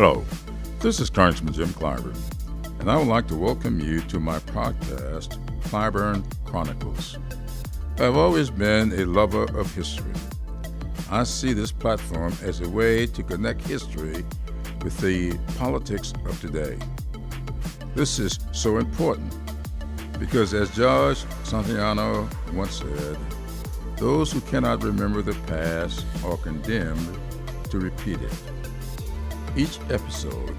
Hello, this is Congressman Jim Clyburn, and I would like to welcome you to my podcast, Clyburn Chronicles. I've always been a lover of history. I see this platform as a way to connect history with the politics of today. This is so important because, as George Santayana once said, those who cannot remember the past are condemned to repeat it. Each episode,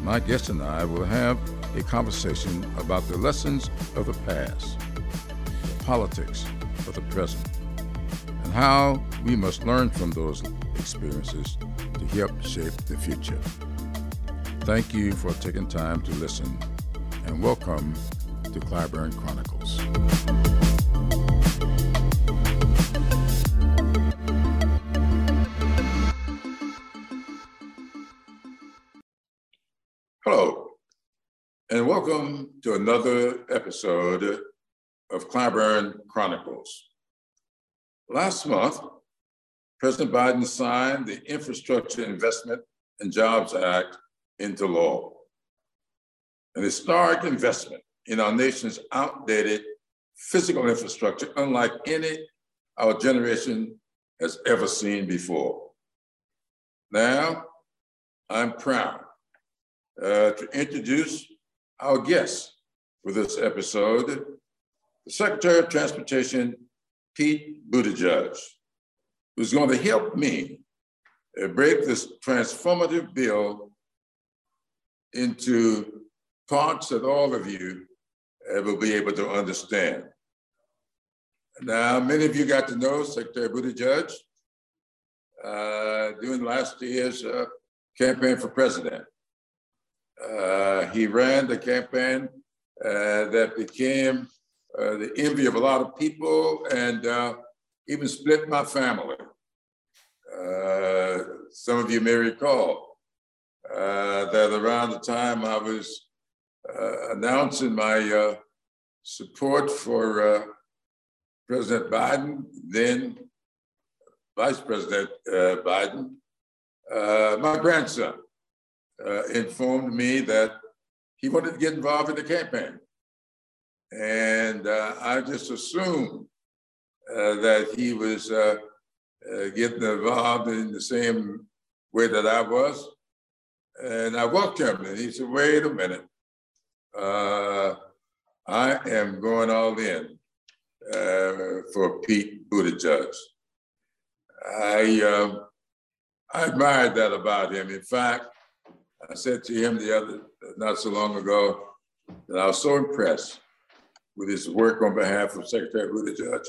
my guest and I will have a conversation about the lessons of the past, the politics of the present, and how we must learn from those experiences to help shape the future. Thank you for taking time to listen, and welcome to Clyburn Chronicles. Hello, and welcome to another episode of Clyburn Chronicles. Last month, President Biden signed the Infrastructure Investment and Jobs Act into law, an historic investment in our nation's outdated physical infrastructure, unlike any our generation has ever seen before. Now, I'm proud uh, to introduce our guest for this episode, the Secretary of Transportation, Pete Buttigieg, who's going to help me uh, break this transformative bill into parts that all of you uh, will be able to understand. Now, many of you got to know Secretary Buttigieg uh, during last year's uh, campaign for president. Uh, he ran the campaign uh, that became uh, the envy of a lot of people and uh, even split my family. some of you may recall that around the time I was announcing my support for President Biden, then Vice President Biden, my grandson uh, informed me that he wanted to get involved in the campaign. And uh, I just assumed uh, that he was uh, uh, getting involved in the same way that I was. And I walked him and he said, wait a minute. Uh, I am going all in for Pete Buttigieg. I, I admired that about him. In fact, I said to him the other, not so long ago, that I was so impressed with his work on behalf of Secretary Buttigieg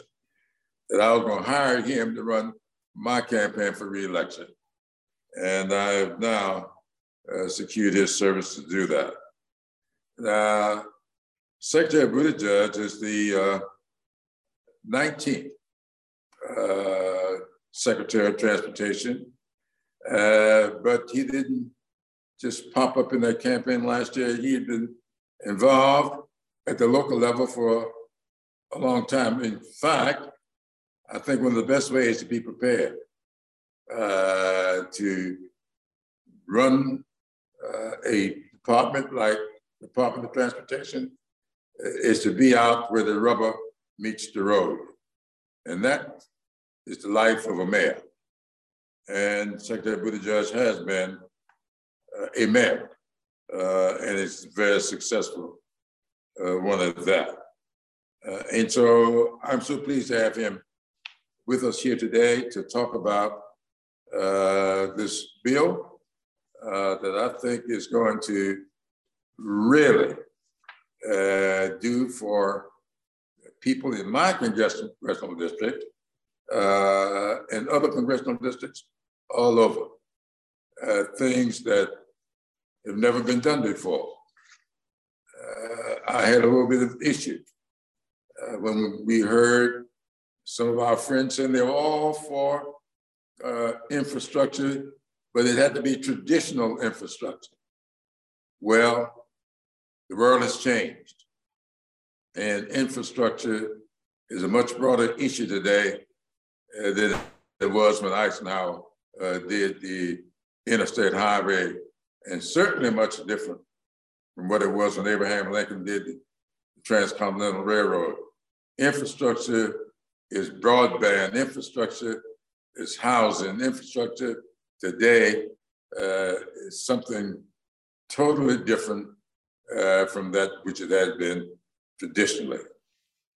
that I was going to hire him to run my campaign for reelection. And I have now uh, secured his service to do that. Now, Secretary Buttigieg is the uh, 19th uh, Secretary of Transportation, uh, but he didn't just pop up in that campaign last year. He had been involved at the local level for a long time. In fact, I think one of the best ways to be prepared uh, to run uh, a department like the Department of Transportation is to be out where the rubber meets the road. And that is the life of a mayor. And Secretary Buttigieg has been uh, uh, and it's very successful uh, one of that. and so I'm so pleased to have him with us here today to talk about this bill that I think is going to really do for people in my congressional district uh, and other congressional districts all over. Uh, things that have never been done before. Uh, I had a little bit of issue uh, when we heard some of our friends saying they're all for uh, infrastructure, but it had to be traditional infrastructure. Well, the world has changed, and infrastructure is a much broader issue today uh, than it was when Eisenhower uh, did the interstate highway and certainly much different from what it was when Abraham Lincoln did the Transcontinental Railroad. Infrastructure is broadband, infrastructure is housing, infrastructure today uh, is something totally different uh, from that which it has been traditionally.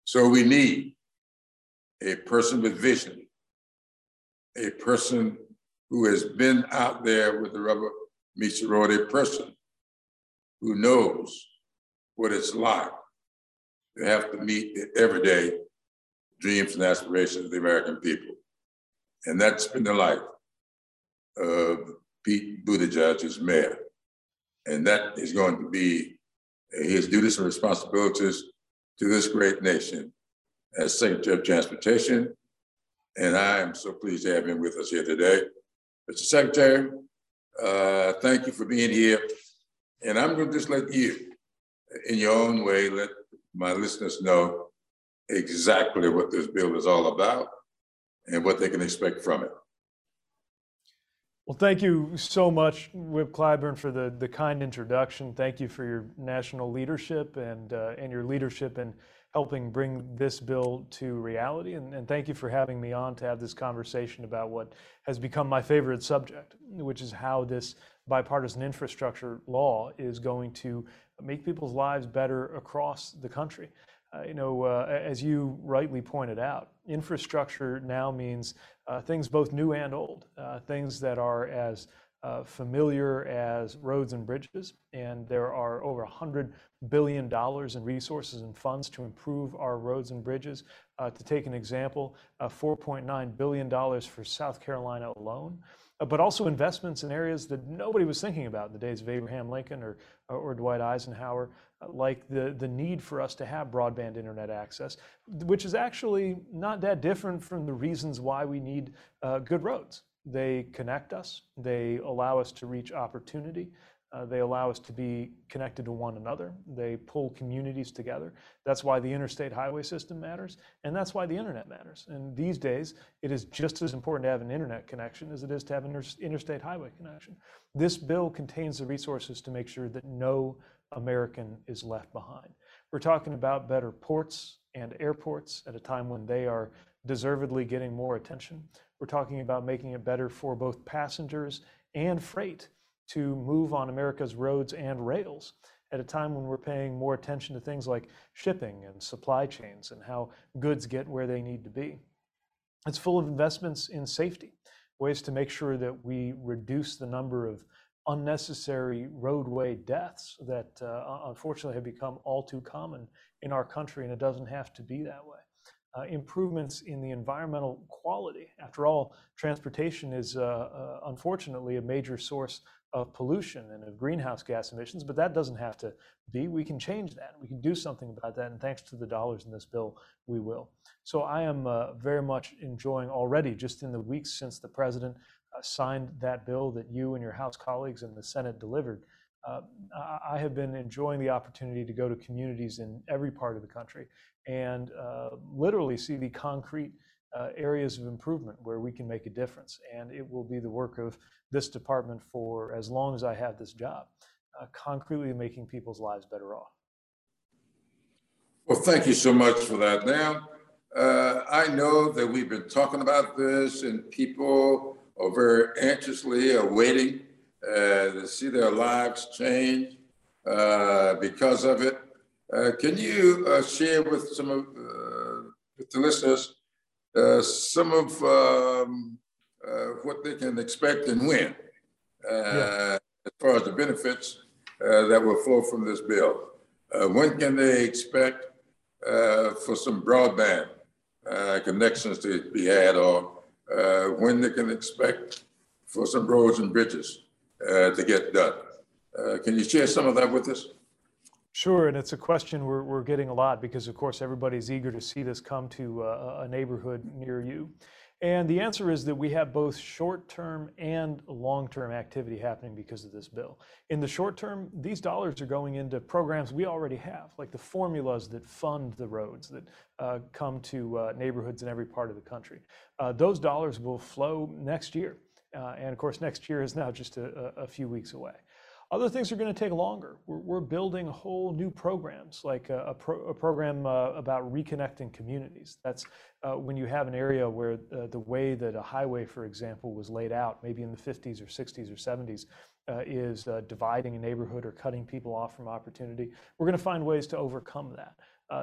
So we need a person with vision, a person who has been out there with the rubber meets the person who knows what it's like to have to meet the everyday dreams and aspirations of the American people. And that's been the life of Pete Buttigieg as mayor. And that is going to be uh, his duties and responsibilities to this great nation as Secretary of Transportation. And I am so pleased to have him with us here today. Mr. Secretary, uh, thank you for being here. And I'm going to just let you, in your own way, let my listeners know exactly what this bill is all about and what they can expect from it. Well, thank you so much, Whip Clyburn, for the, the kind introduction. Thank you for your national leadership and, uh, and your leadership in helping bring this bill to reality. And, and thank you for having me on to have this conversation about what has become my favorite subject, which is how this bipartisan infrastructure law is going to make people's lives better across the country. Uh, you know, uh, as you rightly pointed out, infrastructure now means uh, things both new and old, uh, things that are as uh, familiar as roads and bridges. And there are over $100 billion in resources and funds to improve our roads and bridges. Uh, to take an example, $4.9 billion for South Carolina alone. Uh, but also investments in areas that nobody was thinking about in the days of Abraham Lincoln or, or Dwight Eisenhower, uh, like the, the need for us to have broadband internet access, which is actually not that different from the reasons why we need uh, good roads. They connect us, they allow us to reach opportunity, uh, they allow us to be connected to one another. They pull communities together. That's why the interstate highway system matters, and that's why the internet matters. And these days, it is just as important to have an internet connection as it is to have an inter- interstate highway connection. This bill contains the resources to make sure that no American is left behind. We're talking about better ports and airports at a time when they are deservedly getting more attention. We're talking about making it better for both passengers and freight to move on America's roads and rails at a time when we're paying more attention to things like shipping and supply chains and how goods get where they need to be. It's full of investments in safety, ways to make sure that we reduce the number of unnecessary roadway deaths that uh, unfortunately have become all too common in our country, and it doesn't have to be that way. Uh, improvements in the environmental quality. After all, transportation is uh, uh unfortunately a major source of pollution and of greenhouse gas emissions, but that doesn't have to be. We can change that. We can do something about that, and thanks to the dollars in this bill, we will. So I am uh, very much enjoying already, just in the weeks since the president uh, signed that bill that you and your House colleagues and the Senate delivered. Uh, I have been enjoying the opportunity to go to communities in every part of the country and uh, literally see the concrete uh, areas of improvement where we can make a difference. And it will be the work of this department for as long as I have this job, concretely making people's lives better off. Well, thank you so much for that. Now, uh, I know that we've been talking about this, and people are very anxiously awaiting uh, see their lives change uh, because of it. Uh, can you uh, share with some of with the listeners some of um, uh, what they can expect and when, uh, yeah. as far as the benefits uh, that will flow from this bill. when can they expect for some broadband connections to be had, or when they can expect for some roads and bridges to get done? can you share some of that with us? Sure, and it's a question we're, we're getting a lot because, of course, everybody's eager to see this come to a, a neighborhood near you. And the answer is that we have both short term and long term activity happening because of this bill. In the short term, these dollars are going into programs we already have, like the formulas that fund the roads that uh, come to uh, neighborhoods in every part of the country. Uh, those dollars will flow next year. Uh, and of course, next year is now just a, few weeks away. Other things are going to take longer. We're, building whole new programs, like a, a, pro, a program uh, about reconnecting communities. That's uh, when you have an area where the way that a highway, for example, was laid out, maybe in the 50s or 60s or 70s, uh, is dividing a neighborhood or cutting people off from opportunity. We're going to find ways to overcome that.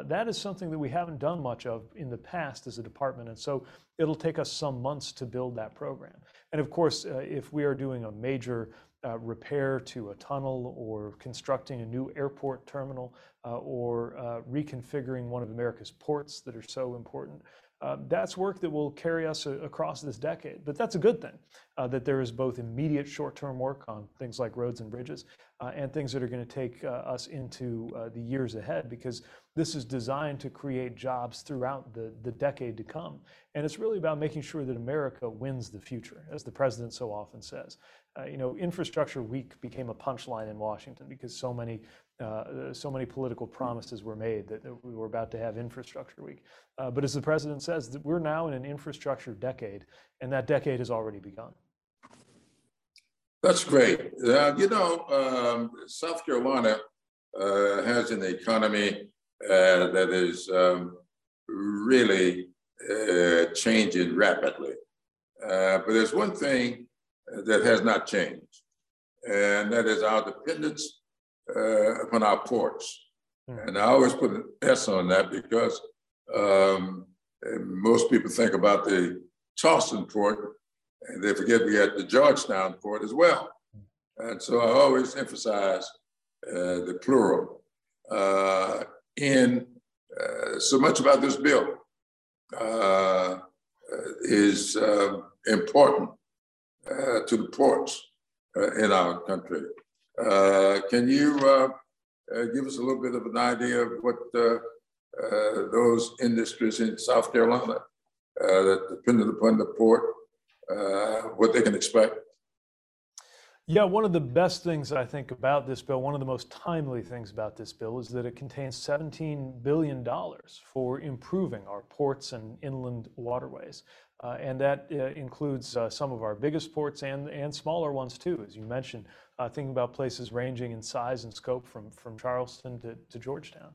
That is something that we haven't done much of in the past as a department, and so it'll take us some months to build that program. And of course, uh, if we are doing a major uh, repair to a tunnel or constructing a new airport terminal uh, or uh, reconfiguring one of America's ports that are so important, that's work that will carry us across this decade. But that's a good thing, uh, that there is both immediate short-term work on things like roads and bridges uh, and things that are going to take uh, us into uh, the years ahead because this is designed to create jobs throughout the, decade to come. And it's really about making sure that America wins the future, as the president so often says. Uh, you know, infrastructure week became a punchline in Washington because so many uh, so many political promises were made that, that, we were about to have infrastructure week. Uh, but as the president says, we're now in an infrastructure decade, and that decade has already begun. That's great. Uh, you know, um, South Carolina uh, has an economy uh, that is um, really uh, changing rapidly. but there's one thing that has not changed, and that is our dependence uh, upon our ports. Mm. And I always put an S on that because um, most people think about the Charleston port and they forget we had the Georgetown port as well. And so I always emphasize uh, the plural uh, in uh, so much about this bill uh, is um, important uh, to the ports uh, in our country. Uh, can you uh, uh, give us a little bit of an idea of what those industries in South Carolina that dependent upon the port, what they can expect? Yeah, one of the best things I think about this bill, one of the most timely things about this bill, is that it contains $17 billion for improving our ports and inland waterways. Uh, and that uh, includes uh, some of our biggest ports and, and smaller ones too, as you mentioned, uh, thinking about places ranging in size and scope from, from Charleston to, to Georgetown.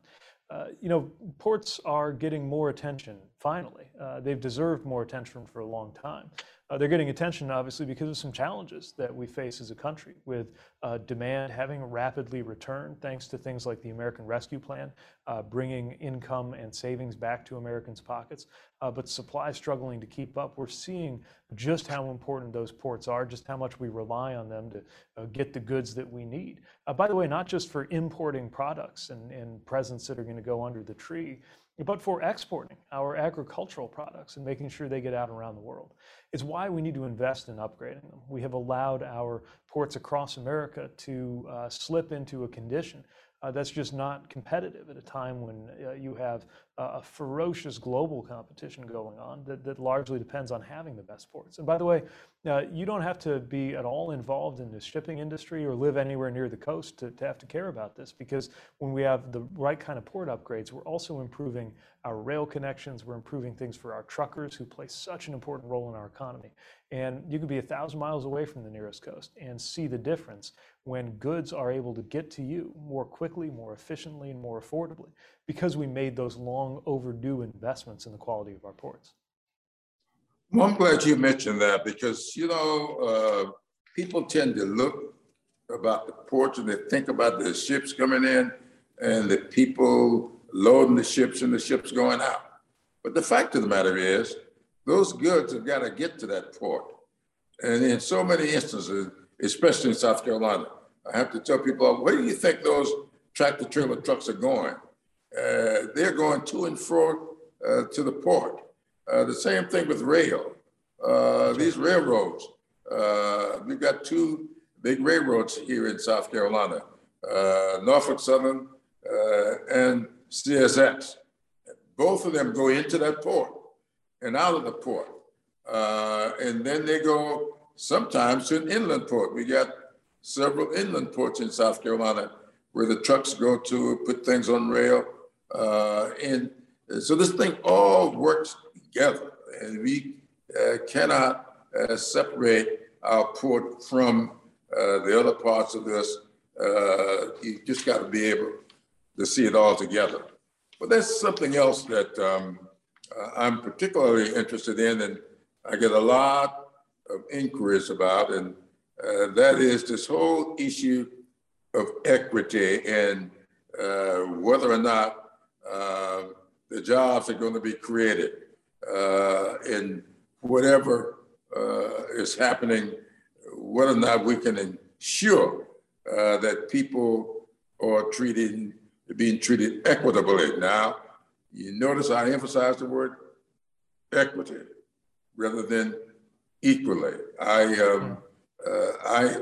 Uh, you know, ports are getting more attention, finally. Uh, they've deserved more attention for a long time. Uh, they're getting attention, obviously, because of some challenges that we face as a country, with uh, demand having rapidly returned thanks to things like the American Rescue Plan, uh, bringing income and savings back to Americans' pockets, uh, but supply struggling to keep up. We're seeing just how important those ports are, just how much we rely on them to uh, get the goods that we need. Uh, by the way, not just for importing products and, and presents that are going to go under the tree, but for exporting our agricultural products and making sure they get out around the world. It's why we need to invest in upgrading them. We have allowed our ports across America to uh, slip into a condition uh, that's just not competitive at a time when uh, you have a ferocious global competition going on that, that largely depends on having the best ports. And by the way, uh, you don't have to be at all involved in the shipping industry or live anywhere near the coast to, to have to care about this because when we have the right kind of port upgrades, we're also improving our rail connections, we're improving things for our truckers who play such an important role in our economy. And you could be a thousand miles away from the nearest coast and see the difference when goods are able to get to you more quickly, more efficiently, and more affordably because we made those long overdue investments in the quality of our ports. Well, I'm glad you mentioned that because, you know, uh, people tend to look about the ports and they think about the ships coming in and the people loading the ships and the ships going out. But the fact of the matter is, those goods have got to get to that port. And in so many instances, especially in South Carolina, I have to tell people, where do you think those tractor trailer trucks are going? Uh, they're going to and fro uh, to the port. Uh, the same thing with rail. Uh, these railroads, uh, we've got two big railroads here in South Carolina, uh, Norfolk Southern and CSX. Both of them go into that port and out of the port. and then they go sometimes to an inland port. We got several inland ports in South Carolina where the trucks go to put things on rail. Uh, and so this thing all works together, and we uh, cannot uh, separate our port from uh, the other parts of this Uh, you just got to be able to see it all together. But that's something else that um, uh, I'm particularly interested in, and I get a lot of inquiries about, and that is this whole issue of equity and whether or not uh, the jobs are going to be created uh, in whatever uh, is happening, whether or not we can ensure uh, that people are treated, being treated equitably. Now, you notice I emphasize the word equity rather than equally. I, um, uh, I,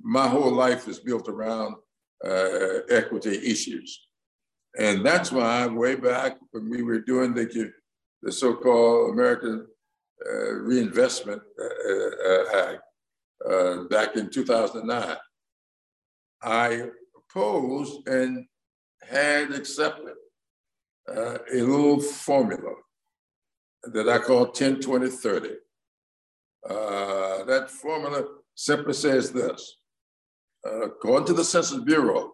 my whole life is built around uh, equity issues. And that's why way back when we were doing the, the so-called American uh, Reinvestment uh, uh, Act uh, back in 2009, I opposed and had accepted a little formula that I call 10, 20, 30. that formula simply says this, according to the Census Bureau,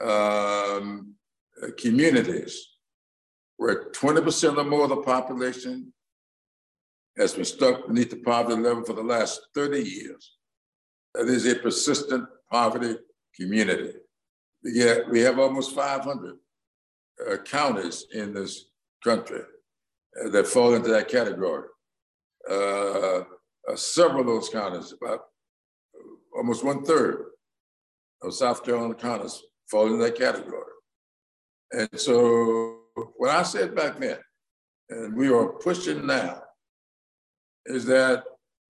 um, communities where 20% or more of the population has been stuck beneath the poverty level for the last 30 years. That is a persistent poverty community. Yet we have almost 500 uh, counties in this country uh, that fall into that category. Uh, uh several of those counties, about almost one third of South Carolina counties fall in that category. And so what I said back then, and we are pushing now, is that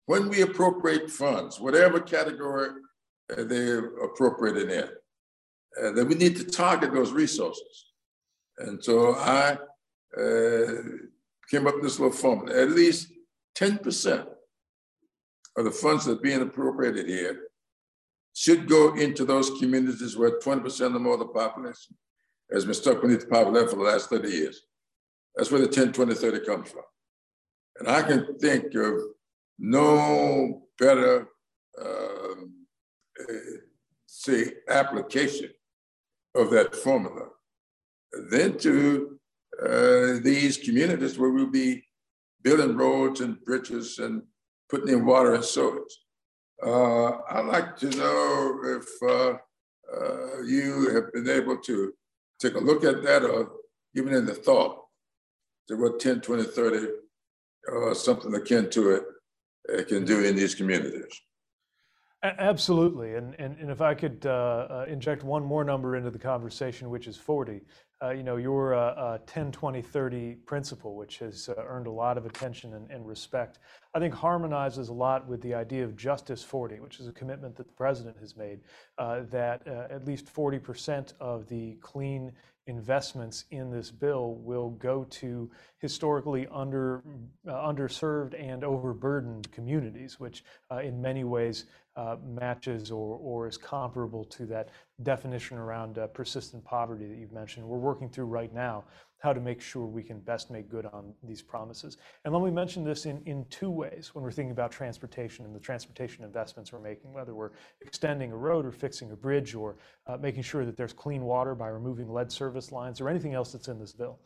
when we appropriate funds, whatever category they're appropriated in, uh, that we need to target those resources. And so I uh, came up with this little formula. At least 10% of the funds that are being appropriated here should go into those communities where 20% or more of the population has been stuck beneath the poverty level for the last 30 years. That's where the 10, 20, 30 comes from. And I can think of no better, uh, say, application of that formula than to uh, these communities where we'll be building roads and bridges and putting in water and sewage. Uh, I'd like to know if uh, uh, you have been able to take a look at that or even in the thought to what 10, 20, 30 or uh, something akin to it uh, can do in these communities. Absolutely. And, and, and if I could uh, uh, inject one more number into the conversation, which is 40, uh, you know, your uh, uh, 10, 20, 30 principle, which has uh, earned a lot of attention and, and, respect, I think harmonizes a lot with the idea of Justice 40, which is a commitment that the president has made, that at least 40% of the clean investments in this bill will go to historically under, uh, underserved and overburdened communities, which uh, in many ways matches or, or is comparable to that definition around uh, persistent poverty that you've mentioned. We're working through right now how to make sure we can best make good on these promises. And let me mention this in, in two ways when we're thinking about transportation and the transportation investments we're making, whether we're extending a road or fixing a bridge or uh, making sure that there's clean water by removing lead service lines or anything else that's in this bill.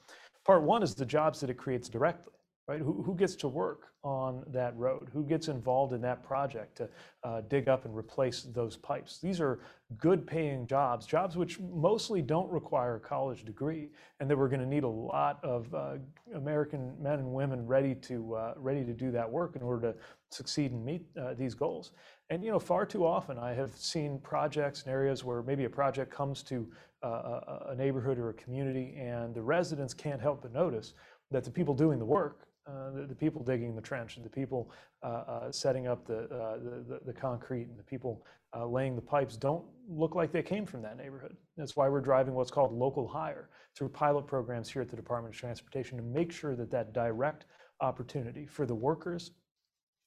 Part one is the jobs that it creates directly right? Who, who gets to work on that road? Who gets involved in that project to uh, dig up and replace those pipes? These are good paying jobs, jobs which mostly don't require a college degree, and that we're going to need a lot of uh, American men and women ready to uh, ready to do that work in order to succeed and meet uh, these goals. And you know, far too often I have seen projects and areas where maybe a project comes to uh, a, a neighborhood or a community, and the residents can't help but notice that the people doing the work uh, the, the, people digging the trench and the people uh, uh, setting up the, uh, the, the, concrete and the people uh, laying the pipes don't look like they came from that neighborhood. That's why we're driving what's called local hire through pilot programs here at the Department of Transportation to make sure that that direct opportunity for the workers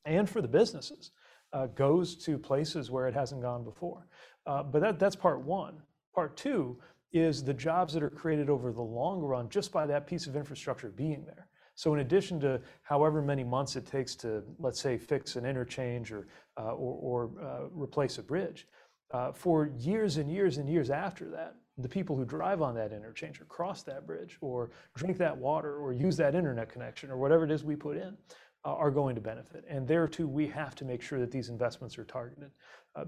and for the businesses goes to places where it hasn't gone before. but that, that's part one. Part two is the jobs that are created over the long run just by that piece of infrastructure being there. So in addition to however many months it takes to, let's say, fix an interchange or, uh, or, uh, replace a bridge, uh, for years and years and years after that, the people who drive on that interchange or cross that bridge or drink that water or use that internet connection or whatever it is we put in are going to benefit. And there too, we have to make sure that these investments are targeted.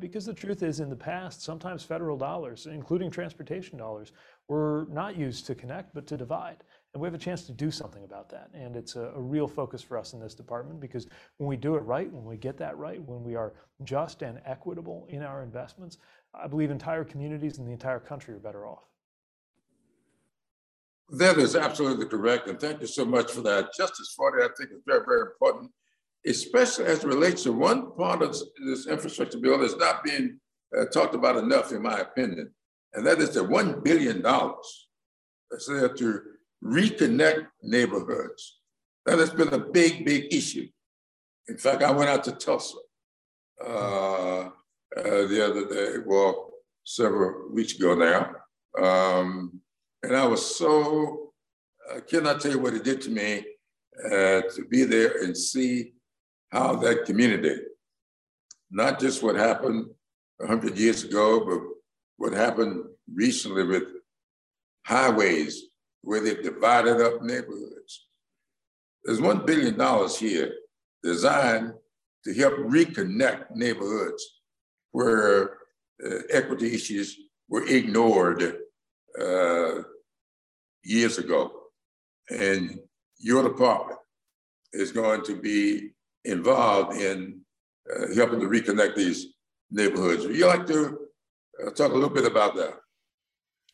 Because the truth is, in the past, sometimes federal dollars, including transportation dollars, were not used to connect, but to divide. And we have a chance to do something about that. And it's a, a, real focus for us in this department because when we do it right, when we get that right, when we are just and equitable in our investments, I believe entire communities and the entire country are better off. That is absolutely correct. And thank you so much for that. Justice 40, I think, is very, very important, especially as it relates to one part of this infrastructure bill that's not being uh, talked about enough, in my opinion. And that is the $1 billion that's there to reconnect neighborhoods. That has been a big, big issue. In fact, I went out to Tulsa uh, uh, the other day, well, several weeks ago now. Um, and I was so, I cannot tell you what it did to me uh, to be there and see how that community, not just what happened 100 years ago, but what happened recently with highways where they've divided up neighborhoods. There's $1 billion here designed to help reconnect neighborhoods where uh, equity issues were ignored uh, years ago. And your department is going to be involved in uh, helping to reconnect these neighborhoods. Would you like to uh, talk a little bit about that?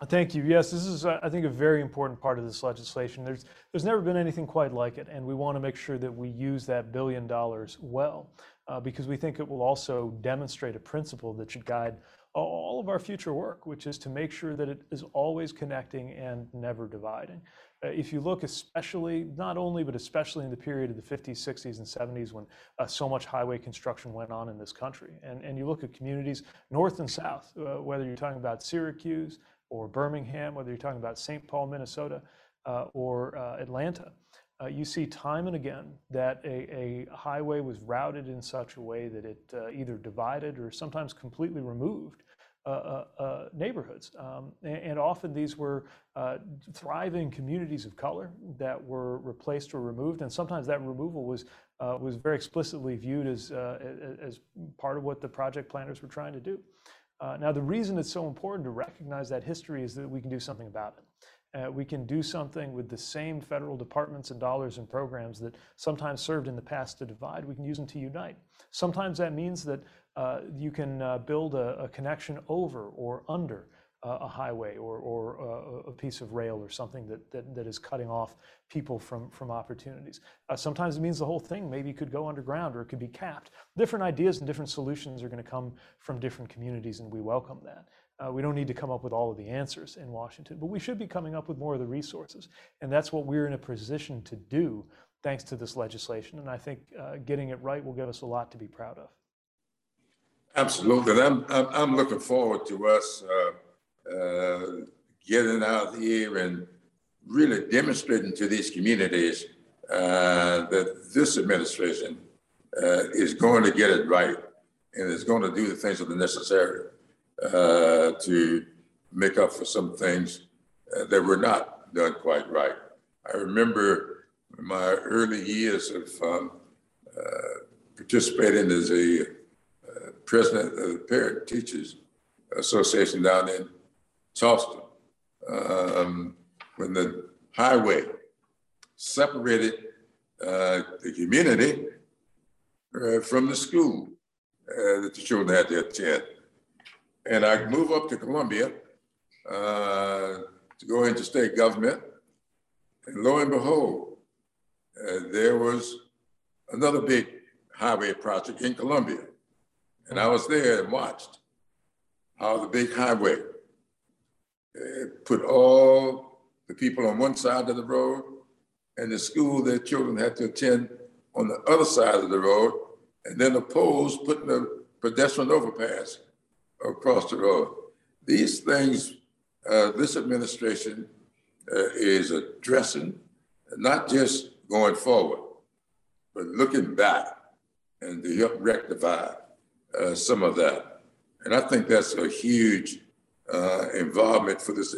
Thank you. Yes, this is, I think, a very important part of this legislation. There's, there's never been anything quite like it, and we want to make sure that we use that billion dollars well, uh, because we think it will also demonstrate a principle that should guide all of our future work, which is to make sure that it is always connecting and never dividing. Uh, if you look especially, not only, but especially in the period of the 50s, 60s, and 70s when uh, so much highway construction went on in this country, and, and you look at communities north and south, uh, whether you're talking about Syracuse or Birmingham, whether you're talking about St. Paul, Minnesota, uh, or uh, Atlanta, uh, you see time and again that a, a, highway was routed in such a way that it uh, either divided or sometimes completely removed uh, uh, neighborhoods. Um, and, and, often these were thriving communities of color that were replaced or removed. And sometimes that removal was, was very explicitly viewed as, as part of what the project planners were trying to do. Now, the reason it's so important to recognize that history is that we can do something about it. Uh, we can do something with the same federal departments and dollars and programs that sometimes served in the past to divide. We can use them to unite. Sometimes that means that uh, you can uh, build a, a, connection over or under uh, a highway or, or a piece of rail or something that, that, that is cutting off people from, from opportunities. Uh, sometimes it means the whole thing maybe could go underground or it could be capped. Different ideas and different solutions are going to come from different communities, and we welcome that. Uh, we don't need to come up with all of the answers in Washington, but we should be coming up with more of the resources. And that's what we're in a position to do thanks to this legislation. And I think uh, getting it right will give us a lot to be proud of. Absolutely. I'm, I'm, I'm looking forward to us uh, uh getting out here and really demonstrating to these communities uh, that this administration uh, is going to get it right and is going to do the things that are necessary uh, to make up for some things uh, that were not done quite right. I remember my early years of um, participating as a president of the Parent Teachers Association down in Charleston um, when the highway separated uh, the community uh, from the school that the children had to attend. And I moved up to Columbia uh, to go into state government. And lo and behold, uh, there was another big highway project in Columbia. And I was there and watched how the big highway uh, put all the people on one side of the road and the school their children had to attend on the other side of the road, and then the poles putting the pedestrian overpass across the road. These things, uh, this administration uh, is addressing, not just going forward, but looking back and to help rectify uh, some of that. And I think that's a huge uh, involvement for this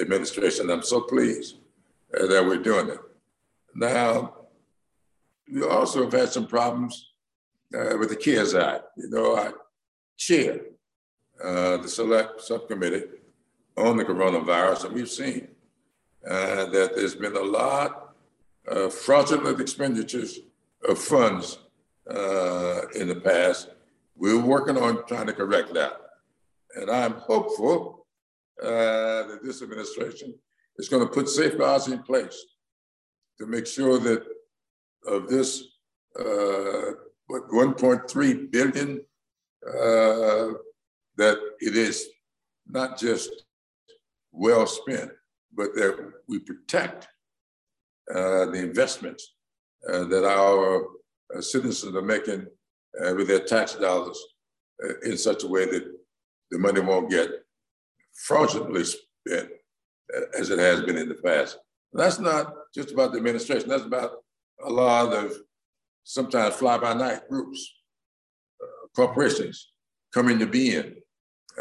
administration. I'm so pleased uh, that we're doing it. Now, we also have had some problems uh, with the CARES Act. You know, I chair uh, the select subcommittee on the coronavirus, and we've seen uh, that there's been a lot of fraudulent expenditures of funds uh, in the past. We're working on trying to correct that. And I'm hopeful uh, that this administration is going to put safeguards in place to make sure that of this uh, what 1.3 billion uh, that it is not just well spent, but that we protect uh, the investments uh, that our uh, citizens are making uh, with their tax dollars uh, in such a way that the money won't get fraudulently spent as it has been in the past. That's not just about the administration, that's about a lot of sometimes fly by night groups, uh, corporations coming to being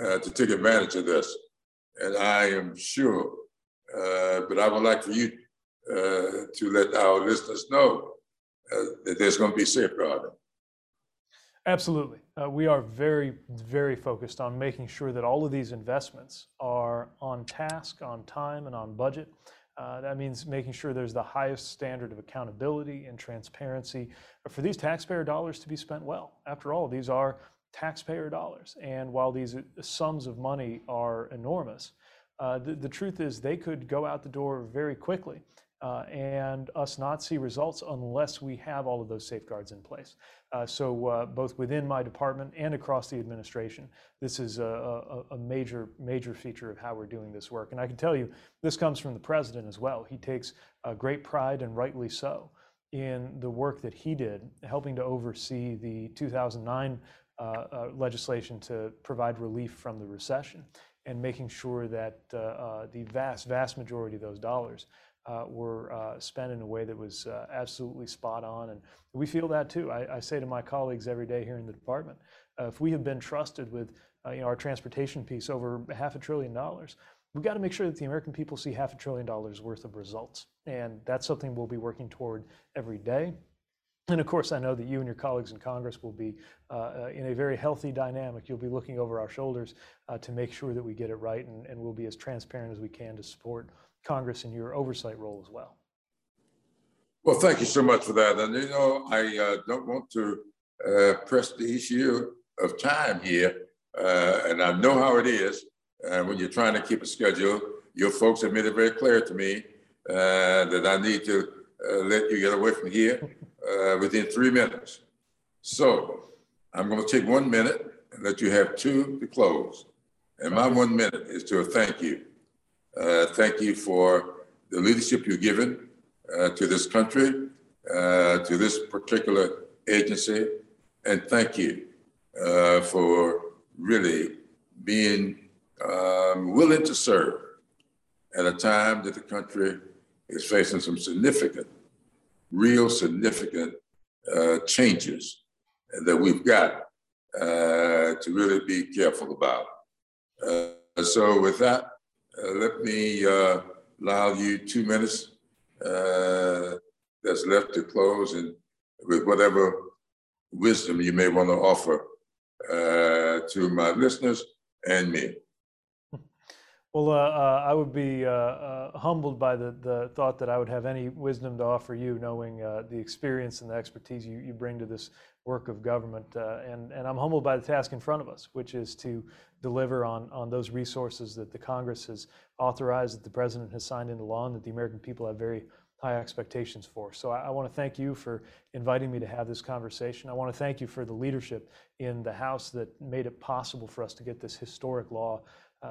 uh, to take advantage of this. And I am sure, uh, but I would like for you uh, to let our listeners know uh, that there's going to be safeguarding. Absolutely. Uh, we are very, very focused on making sure that all of these investments are on task, on time, and on budget. Uh, that means making sure there's the highest standard of accountability and transparency for these taxpayer dollars to be spent well. After all, these are taxpayer dollars. And while these sums of money are enormous, uh, the, truth is they could go out the door very quickly uh, and us not see results unless we have all of those safeguards in place. Uh, so uh, both within my department and across the administration, this is a, a, a, major, major feature of how we're doing this work. And I can tell you, this comes from the president as well. He takes great pride, and rightly so, in the work that he did, helping to oversee the 2009 uh, uh, legislation to provide relief from the recession and making sure that uh, the vast, vast majority of those dollars uh, were uh, spent in a way that was uh, absolutely spot on. And we feel that too. I, I, say to my colleagues every day here in the department, if we have been trusted with you know, our transportation piece over half a trillion dollars, we've got to make sure that the American people see half a trillion dollars worth of results. And that's something we'll be working toward every day. And of course, I know that you and your colleagues in Congress will be uh, in a very healthy dynamic. You'll be looking over our shoulders uh, to make sure that we get it right, and, and we'll be as transparent as we can to support Congress in your oversight role as well. Well, thank you so much for that. And you know, I uh, don't want to uh, press the issue of time here, uh, and I know how it is when you're trying to keep a schedule. Your folks have made it very clear to me uh, that I need to uh, let you get away from here uh, within three minutes. So I'm going to take one minute and let you have two to close. And my one minute is to thank you uh, thank you for the leadership you've given uh, to this country, uh, to this particular agency, and thank you uh, for really being um, willing to serve at a time that the country is facing some significant, real significant uh, changes that we've got uh, to really be careful about. so with that, let me uh, allow you two minutes uh, that's left to close and with whatever wisdom you may want to offer to my listeners and me. Well, uh, uh, I would be uh, humbled by the, the thought that I would have any wisdom to offer you, knowing the experience and the expertise you, you bring to this work of government. and, and I'm humbled by the task in front of us, which is to deliver on, on those resources that the Congress has authorized, that the President has signed into law, and that the American people have very high expectations for. So I, I want to thank you for inviting me to have this conversation. I want to thank you for the leadership in the House that made it possible for us to get this historic law uh,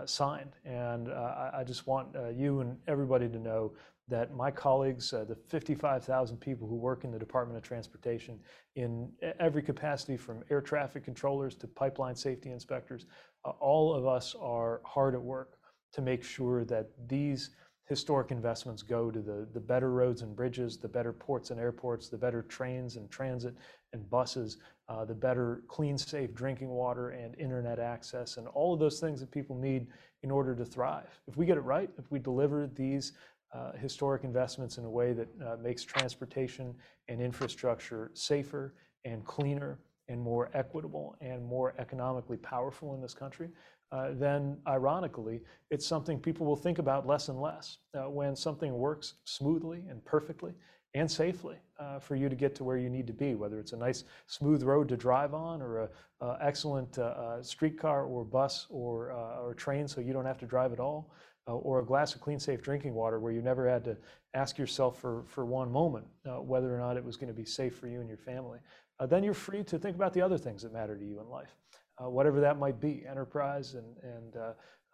signed. And uh, I, just want uh, you and everybody to know that my colleagues, uh, the 55,000 people who work in the Department of Transportation in every capacity from air traffic controllers to pipeline safety inspectors, uh, all of us are hard at work to make sure that these historic investments go to the, the better roads and bridges, the better ports and airports, the better trains and transit and buses, uh, the better clean, safe drinking water and internet access, and all of those things that people need in order to thrive. If we get it right, if we deliver these uh, historic investments in a way that uh, makes transportation and infrastructure safer and cleaner and more equitable and more economically powerful in this country, uh, then ironically, it's something people will think about less and less. Uh, when something works smoothly and perfectly and safely uh, for you to get to where you need to be, whether it's a nice smooth road to drive on or an excellent uh, uh, streetcar or bus or, uh, or train so you don't have to drive at all, or a glass of clean, safe drinking water where you never had to ask yourself for, for one moment whether or not it was going to be safe for you and your family. then you're free to think about the other things that matter to you in life uh, whatever that might be, enterprise and, and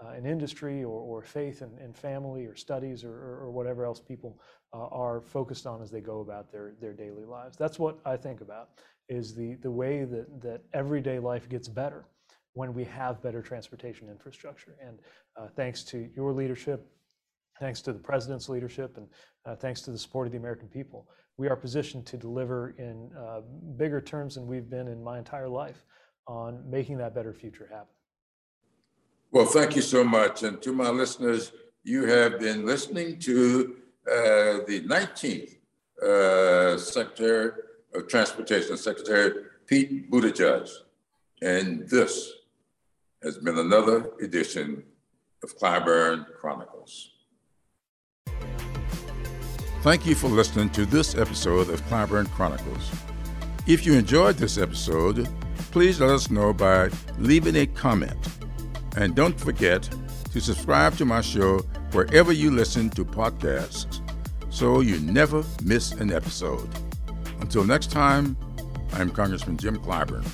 uh, uh, an industry or, or faith and, and family or studies or, or, or whatever else people uh, are focused on as they go about their, their daily lives. That's what I think about is the, the way that, that everyday life gets better when we have better transportation infrastructure. And uh, thanks to your leadership, thanks to the president's leadership, and uh, thanks to the support of the American people, we are positioned to deliver in bigger terms than we've been in my entire life on making that better future happen. Well, thank you so much. And to my listeners, you have been listening to uh, the 19th uh, Secretary of Transportation, Secretary Pete Buttigieg. And this has been another edition of Clyburn Chronicles. Thank you for listening to this episode of Clyburn Chronicles. If you enjoyed this episode, please let us know by leaving a comment. And don't forget to subscribe to my show wherever you listen to podcasts so you never miss an episode. Until next time, I'm Congressman Jim Clyburn.